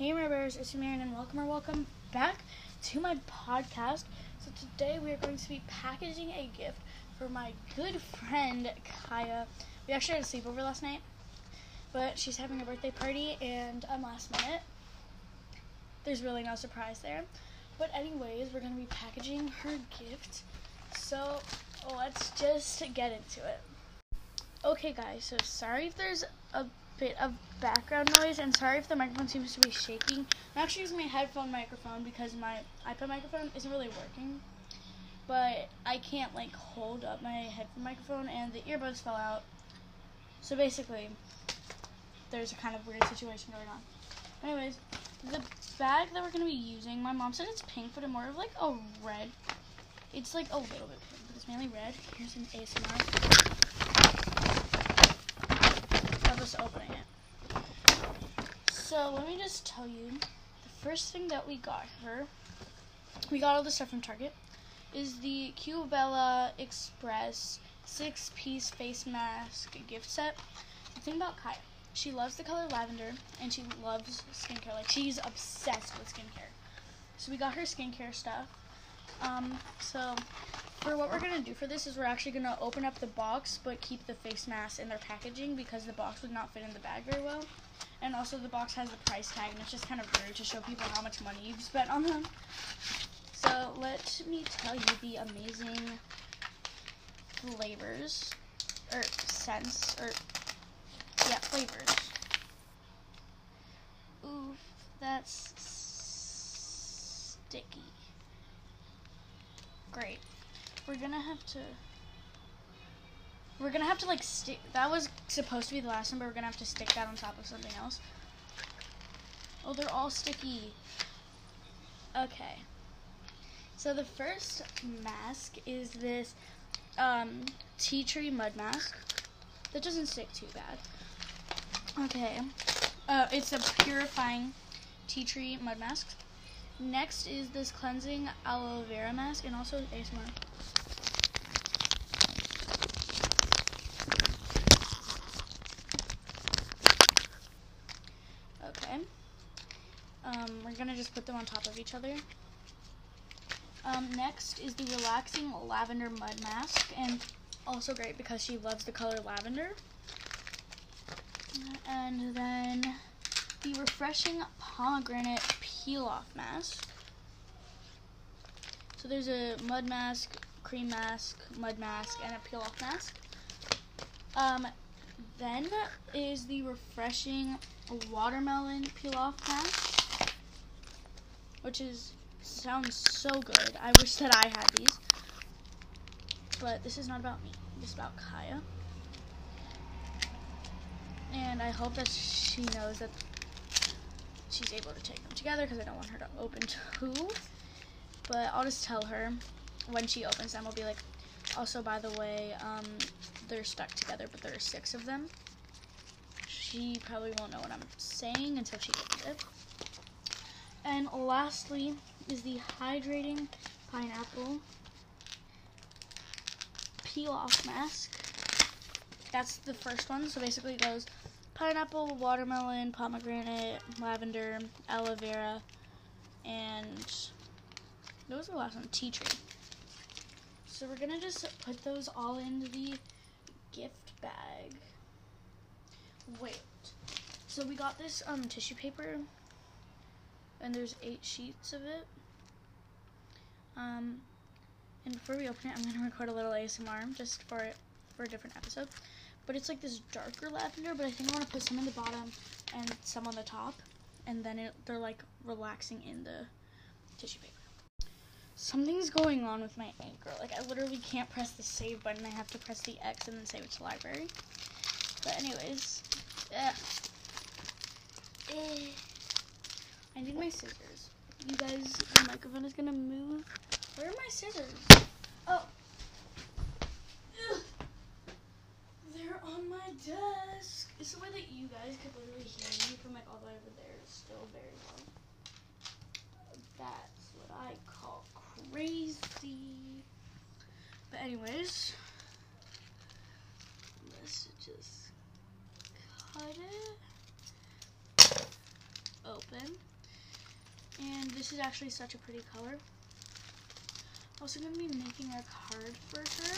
Hey, Mar Bears, it's Marian, and welcome or welcome back to my podcast. So today we are going to be packaging a gift for my good friend Kaiyah. We actually had a sleepover last night, but she's having a birthday party, and I'm last minute. There's really no surprise there. But anyways, we're going to be packaging her gift. So let's just get into it. Okay, guys, so sorry if there's a bit of background noise, and sorry if the microphone seems to be shaking. I'm actually using my headphone microphone because my iPad microphone isn't really working. But I can't, like, hold up my headphone microphone, and the earbuds fell out. So basically, there's a kind of weird situation going on. Anyways, the bag that we're going to be using, my mom said it's pink, but it's more of, like, a red. It's, like, a little bit pink, but it's mainly red. Here's an ASMR just opening it. So let me just tell you, the first thing that we got her, we got all the stuff from Target, is the Qbella Express six-piece face mask gift set. The thing about Kaiyah, she loves the color lavender, and she loves skincare. Like, she's obsessed with skincare. So we got her skincare stuff. Um, so for what we're gonna do for this is we're actually gonna open up the box but keep the face mask in their packaging because the box would not fit in the bag very well. And also the box has the price tag and it's just kind of rude to show people how much money you've spent on them. So let me tell you the amazing flavors or scents or yeah, flavors. Oof, that's sticky. Great we're gonna have to we're gonna have to like stick that was supposed to be the last one but we're gonna have to stick that on top of something else. Oh they're all sticky. Okay. So the first mask is this um, tea tree mud mask. That doesn't stick too bad. Okay. Uh, it's a purifying tea tree mud mask. Next is this cleansing aloe vera mask and also ASMR Um, we're going to just put them on top of each other. Um, next is the Relaxing Lavender Mud Mask, and also great because she loves the color lavender. And then the Refreshing Pomegranate Peel Off Mask. So there's a mud mask, cream mask, mud mask, and a peel off mask. Um, then is the Refreshing Watermelon Peel Off Mask which is sounds so good. I wish that I had these. But this is not about me. This is about Kaiyah. And I hope that she knows that she's able to take them together because I don't want her to open two. But I'll just tell her when she opens them. I'll be like, also, by the way, um, they're stuck together, but there are six of them. She probably won't know what I'm saying until she opens it. And lastly is the hydrating pineapple peel off mask. That's the first one. So basically it goes pineapple, watermelon, pomegranate, lavender, aloe vera, and those are the last one, tea tree. So we're gonna just put those all in the gift bag. Wait. So we got this um tissue paper and there's eight sheets of it. Um, and before we open it, I'm gonna record a little ASMR just for it for a different episode. But it's like this darker lavender, but I think I want to put some in the bottom and some on the top, and then it, they're like relaxing in the tissue paper. Something's going on with my anchor. Like I literally can't press the save button. I have to press the X and then save it to library. But anyways, yeah. Eh. I need my scissors. You guys, the microphone is gonna move. Where are my scissors? Oh. Ugh. They're on my desk. It's the way that you guys could literally hear me from like all the way over there. It's still very loud. That's what I call crazy. But anyways, let's just cut it. Open. And this is actually such a pretty color. I'm Also going to be making a card for her,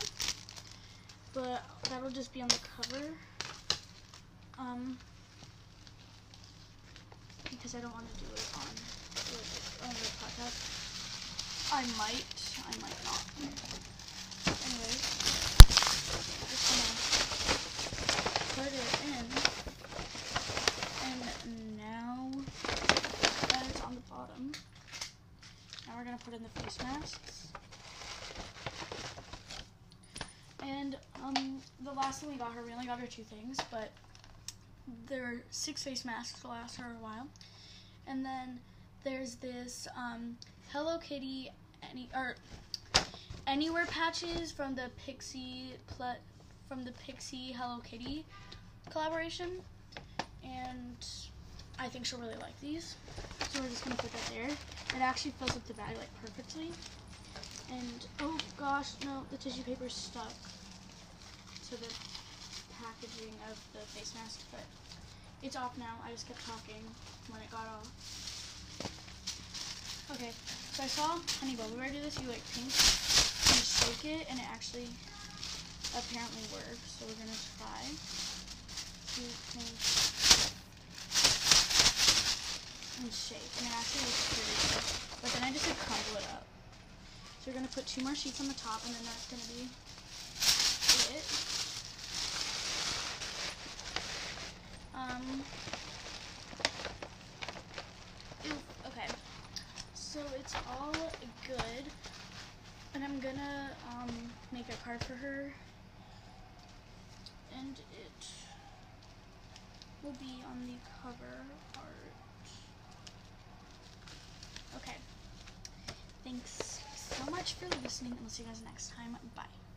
but that'll just be on the cover. Um, because I don't want to do it on, on the podcast. I might, I might not. Anyways, just gonna put it in, and now that it's on the bottom, now we're gonna put in the face masks. And um, the last thing we got her, we only got her two things, but there six face masks last her a while. And then there's this um, Hello Kitty any or anywhere patches from the Pixie pl- from the Pixie Hello Kitty collaboration, and I think she'll really like these. So we're just gonna put that there. It actually fills up the bag like perfectly. And oh gosh, no, the tissue paper's stuck to the packaging of the face mask, but it's off now. I just kept talking when it got off. Okay, so I saw Honey Bubble Bear do this. You like pink and shake it, and it actually apparently works. So we're gonna try to pink and shake, and it actually looks pretty good. But then I just like crumble it up. So we're gonna put two more sheets on the top, and then that's gonna be it. Um. okay. So it's all good, and I'm gonna um make a card for her, and it will be on the cover art. Okay. Thanks so much for listening, and we'll see you guys next time. Bye.